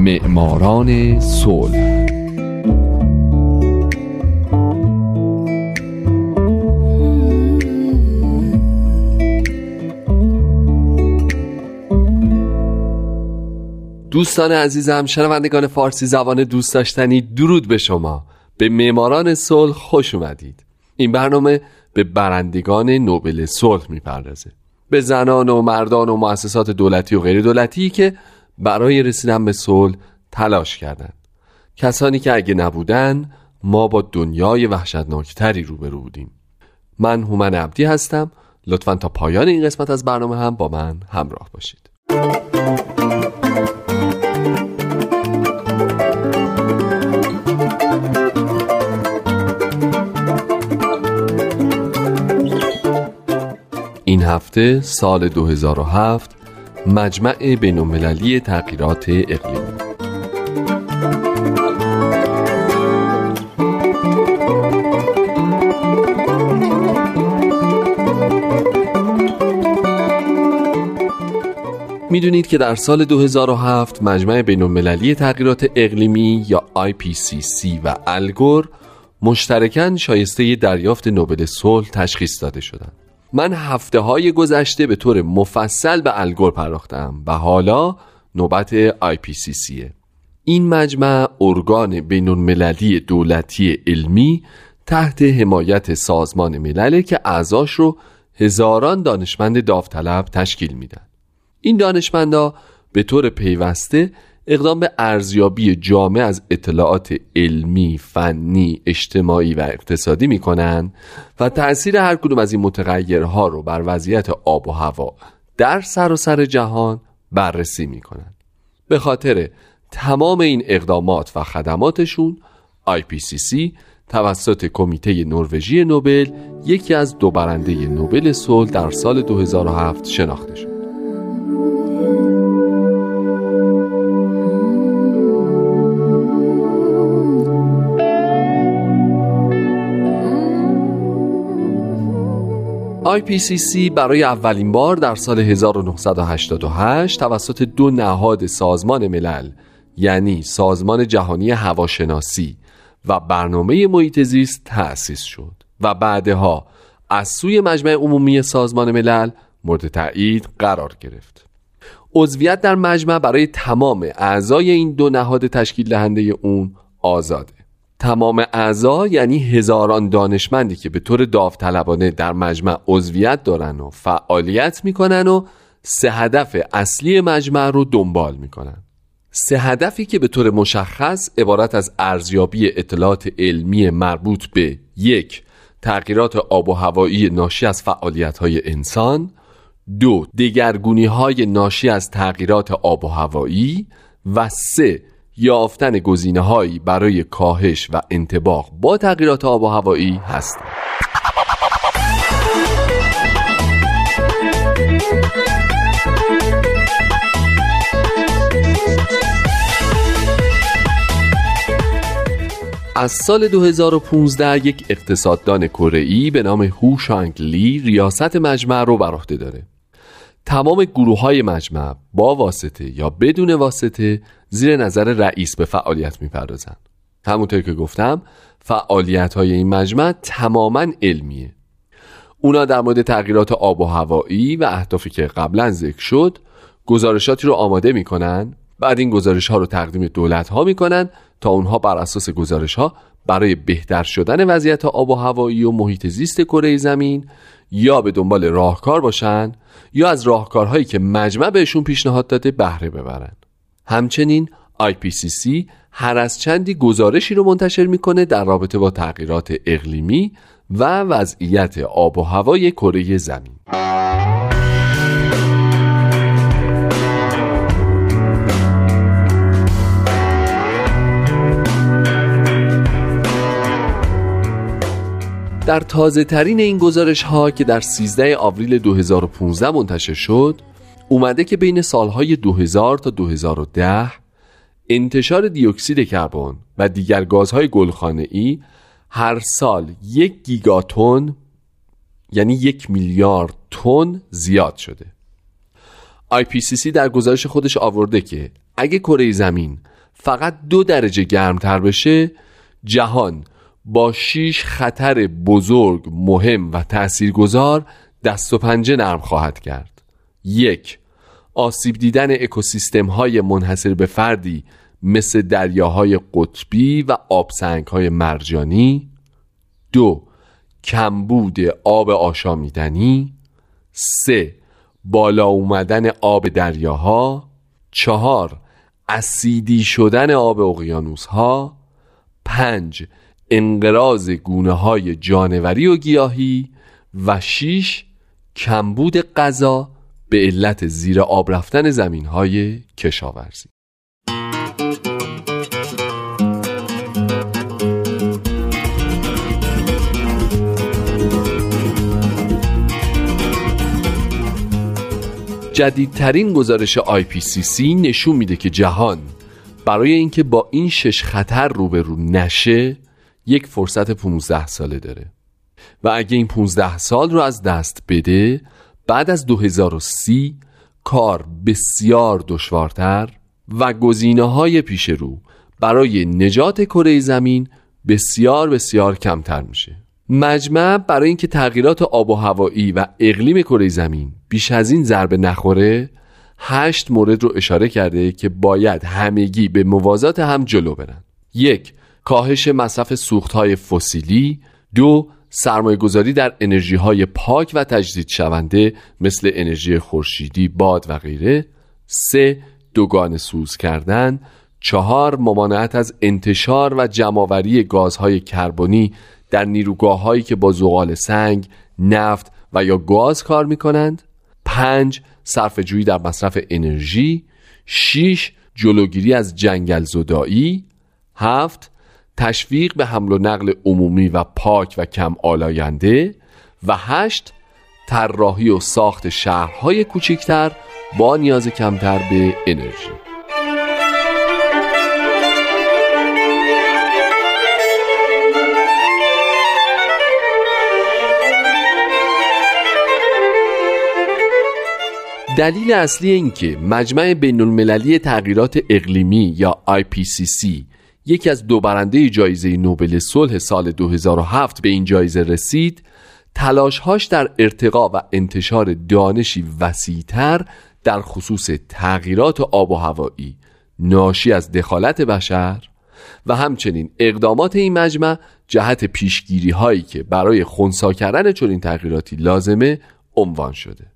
معماران صلح. دوستان عزیزم شنوندگان فارسی زبان دوست داشتنی درود به شما. به معماران صلح خوش اومدید. این برنامه به برندگان نوبل صلح می‌پردازه. به زنان و مردان و مؤسسات دولتی و غیر دولتی که برای رسیدن به صلح تلاش کردند. کسانی که اگه نبودن ما با دنیای وحشتناکتری روبرو بودیم. من هومن عبدی هستم. لطفا تا پایان این قسمت از برنامه هم با من همراه باشید. این هفته سال 2007 مجمع بینالمللی تغییرات اقلیمی می‌دونید که در سال 2007 مجمع بینالمللی تغییرات اقلیمی یا IPCC و الگور مشترکاً شایسته دریافت نوبل صلح تشخیص داده شدند. من هفته های گذشته به طور مفصل به الگور پرداختم و حالا نوبت IPCC این مجمع ارگان بینالمللی دولتی علمی تحت حمایت سازمان ملل که اعضاش رو هزاران دانشمند داوطلب تشکیل میدن. این دانشمندا به طور پیوسته اقدام به ارزیابی جامع از اطلاعات علمی، فنی، اجتماعی و اقتصادی می‌کنن و تأثیر هر کدوم از این متغیرها رو بر وضعیت آب و هوا در سراسر سر جهان بررسی می‌کنن. به خاطر تمام این اقدامات و خدماتشون IPCC توسط کمیته نروژی نوبل یکی از دو برنده نوبل صلح در سال 2007 شناخته شد. IPCC برای اولین بار در سال 1988 توسط دو نهاد سازمان ملل یعنی سازمان جهانی هواشناسی و برنامه محیط زیست تأسیس شد و بعدها از سوی مجمع عمومی سازمان ملل مورد تایید قرار گرفت. عضویت در مجمع برای تمام اعضای این دو نهاد تشکیل دهنده اون آزاده. تمام اعضا یعنی هزاران دانشمندی که به طور داوطلبانه در مجمع عضویت دارن و فعالیت می‌کنن و سه هدف اصلی مجمع رو دنبال می‌کنن. سه هدفی که به طور مشخص عبارت از ارزیابی اطلاعات علمی مربوط به یک تغییرات آب و هوایی ناشی از فعالیت های انسان. دو دگرگونی های ناشی از تغییرات آب و هوایی. و سه یافتن گزینه هایی برای کاهش و انتباق با تغییرات آب و هوایی هستند. از سال 2015 یک اقتصاددان کره به نام هو شانگ لی ریاست مجمع رو بر عهده داره. تمام گروه های مجمع با واسطه یا بدون واسطه زیر نظر رئیس به فعالیت می‌پردازند. همونطور که گفتم فعالیت های این مجمع تماما علمیه. اونا در مورد تغییرات آب و هوایی و اهدافی که قبلا ذکر شد گزارشاتی رو آماده می‌کنن بعد این گزارش ها رو تقدیم دولت ها تا اونها بر اساس گزارش ها برای بهتر شدن وضعیت آب و هوایی و محیط زیست کره زمین یا به دنبال راهکار باشن یا از راهکارهایی که مجمع بهشون پیشنهاد داده بهره ببرن. همچنین IPCC هر از چندی گزارشی رو منتشر می‌کنه در رابطه با تغییرات اقلیمی و وضعیت آب و هوای کره زمین. در تازه ترین این گزارش ها که در 13 آوریل 2015 منتشر شد اومده که بین سالهای 2000 تا 2010 انتشار دیوکسید کربن و دیگر گازهای گلخانه ای هر سال یک گیگاتون یعنی یک میلیارد تن زیاد شده. IPCC در گزارش خودش آورده که اگه کره زمین فقط دو درجه گرمتر بشه جهان با شیش خطر بزرگ مهم و تاثیرگذار دست و پنجه نرم خواهد کرد. یک آسیب دیدن اکوسیستم های منحصر به فردی مثل دریاهای قطبی و آبسنگ های مرجانی. دو کمبود آب آشامیدنی. سه بالا اومدن آب دریاها. چهار اسیدی شدن آب اقیانوس ها پنج انقراض گونه های جانوری و گیاهی و شیش کمبود غذا به علت زیر آب رفتن زمین های کشاورزی. جدیدترین گزارش IPCC نشون میده که جهان برای اینکه با این شش خطر روبرو نشه یک فرصت 15 ساله داره. و اگه این 15 سال رو از دست بده بعد از 2030 کار بسیار دشوارتر و گزینه های پیش رو برای نجات کره زمین بسیار بسیار کمتر میشه. مجمع برای اینکه تغییرات آب و هوایی و اقلیم کره زمین بیش از این ضربه نخوره هشت مورد رو اشاره کرده که باید همگی به موازات هم جلو برن. یک کاهش مصرف سوختهای فسیلی. دو سرمایه گذاری در انرژی های پاک و تجدید شونده مثل انرژی خورشیدی، باد و غیره. سه دوگان سوز کردن. چهار ممانعت از انتشار و جمعآوری گازهای کربنی در نیروگاه هایی که با زغال سنگ، نفت و یا گاز کار می کنند پنج صرف جویی در مصرف انرژی. شیش جلوگیری از جنگل زدایی هفت تشویق به حمل و نقل عمومی و پاک و کم آلاینده و هشت طراحی و ساخت شهرهای کوچکتر با نیاز کمتر به انرژی. دلیل اصلی این که مجمع بین المللی تغییرات اقلیمی یا IPCC یکی از دو برنده جایزه نوبل صلح سال 2007 به این جایزه رسید تلاشهاش در ارتقا و انتشار دانشی وسیعتر در خصوص تغییرات آب و هوایی ناشی از دخالت بشر و همچنین اقدامات این مجمع جهت پیشگیری هایی که برای خونسا کردن چنین تغییراتی لازمه عنوان شده.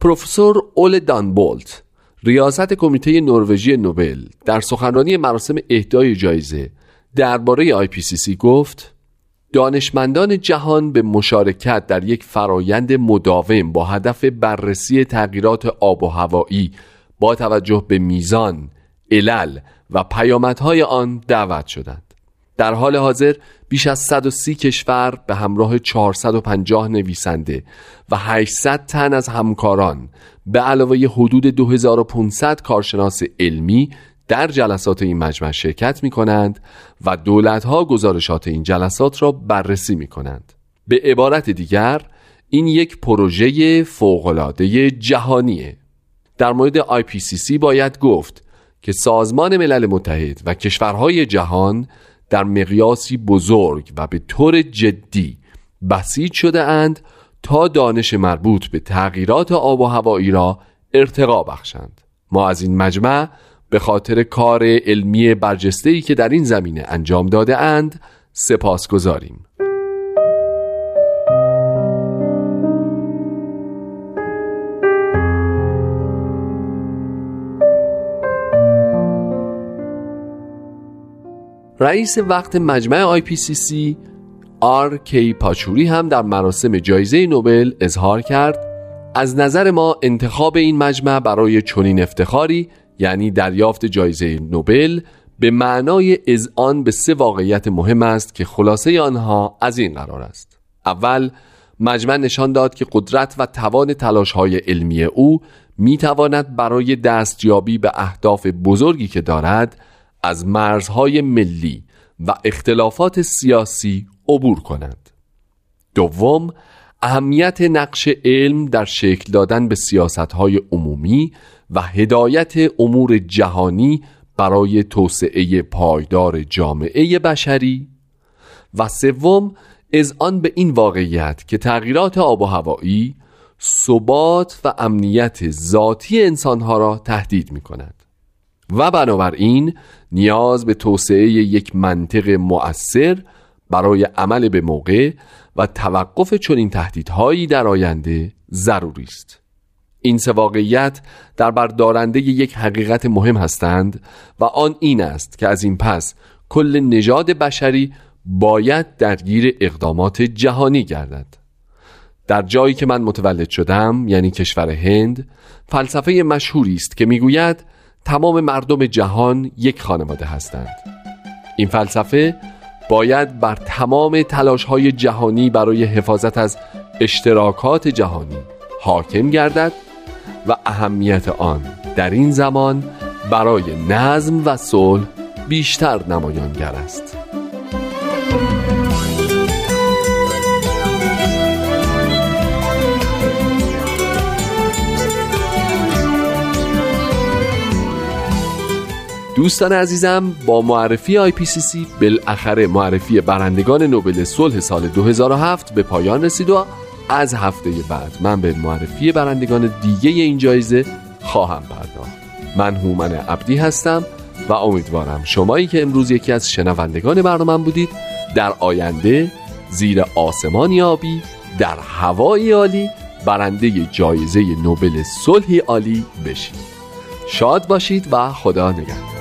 پروفسور اول دانبولت ریاست کمیته نروژی نوبل در سخنرانی مراسم اهدای جایزه درباره IPCC گفت دانشمندان جهان به مشارکت در یک فرایند مداوم با هدف بررسی تغییرات آب و هوایی با توجه به میزان، علل و پیامدهای آن دعوت شدند. در حال حاضر بیش از 130 کشور به همراه 450 نویسنده و 800 تن از همکاران به علاوه حدود 2500 کارشناس علمی در جلسات این مجمع شرکت می کنند و دولت ها گزارشات این جلسات را بررسی می کنند. به عبارت دیگر این یک پروژه فوقالعاده جهانیه. در مورد IPCC باید گفت که سازمان ملل متحد و کشورهای جهان در مقیاسی بزرگ و به طور جدی بسیج شده اند تا دانش مربوط به تغییرات آب و هوایی را ارتقا بخشند. ما از این مجمع به خاطر کار علمی برجسته که در این زمینه انجام داده اند سپاس گذاریم. رئیس وقت مجمع IPCC آر کی پاچوری هم در مراسم جایزه نوبل اظهار کرد از نظر ما انتخاب این مجمع برای چنین افتخاری یعنی دریافت جایزه نوبل به معنای اذعان به سه واقعیت مهم است که خلاصه آنها از این قرار است. اول مجمع نشان داد که قدرت و توان تلاش های علمی او می تواند برای دستیابی به اهداف بزرگی که دارد از مرزهای ملی و اختلافات سیاسی عبور کنند. دوم اهمیت نقش علم در شکل دادن به سیاستهای عمومی و هدایت امور جهانی برای توسعه پایدار جامعه بشری. و سوم از آن به این واقعیت که تغییرات آب و هوایی ثبات و امنیت ذاتی انسانها را تهدید می کند و بنابراین نیاز به توسعه یک منطق مؤثر برای عمل به موقع و توقف چنین تهدیدهایی در آینده ضروری است. این سه واقعیت در بردارنده یک حقیقت مهم هستند و آن این است که از این پس کل نژاد بشری باید درگیر اقدامات جهانی گردد. در جایی که من متولد شدم یعنی کشور هند فلسفه مشهوری است که می‌گوید تمام مردم جهان یک خانواده هستند. این فلسفه باید بر تمام تلاش های جهانی برای حفاظت از اشتراکات جهانی حاکم گردد و اهمیت آن در این زمان برای نظم و صلح بیشتر نمایانگر است. دوستان عزیزم با معرفی IPCC بالاخره معرفی برندگان نوبل صلح سال 2007 به پایان رسید و از هفته بعد من به معرفی برندگان دیگه این جایزه خواهم پرداخت. من هومن عبدی هستم و امیدوارم شمایی که امروز یکی از شنوندگان برنامه بودید در آینده زیر آسمانی آبی در هوایی عالی برنده جایزه نوبل صلحی عالی بشید. شاد باشید و خدا نگهدار.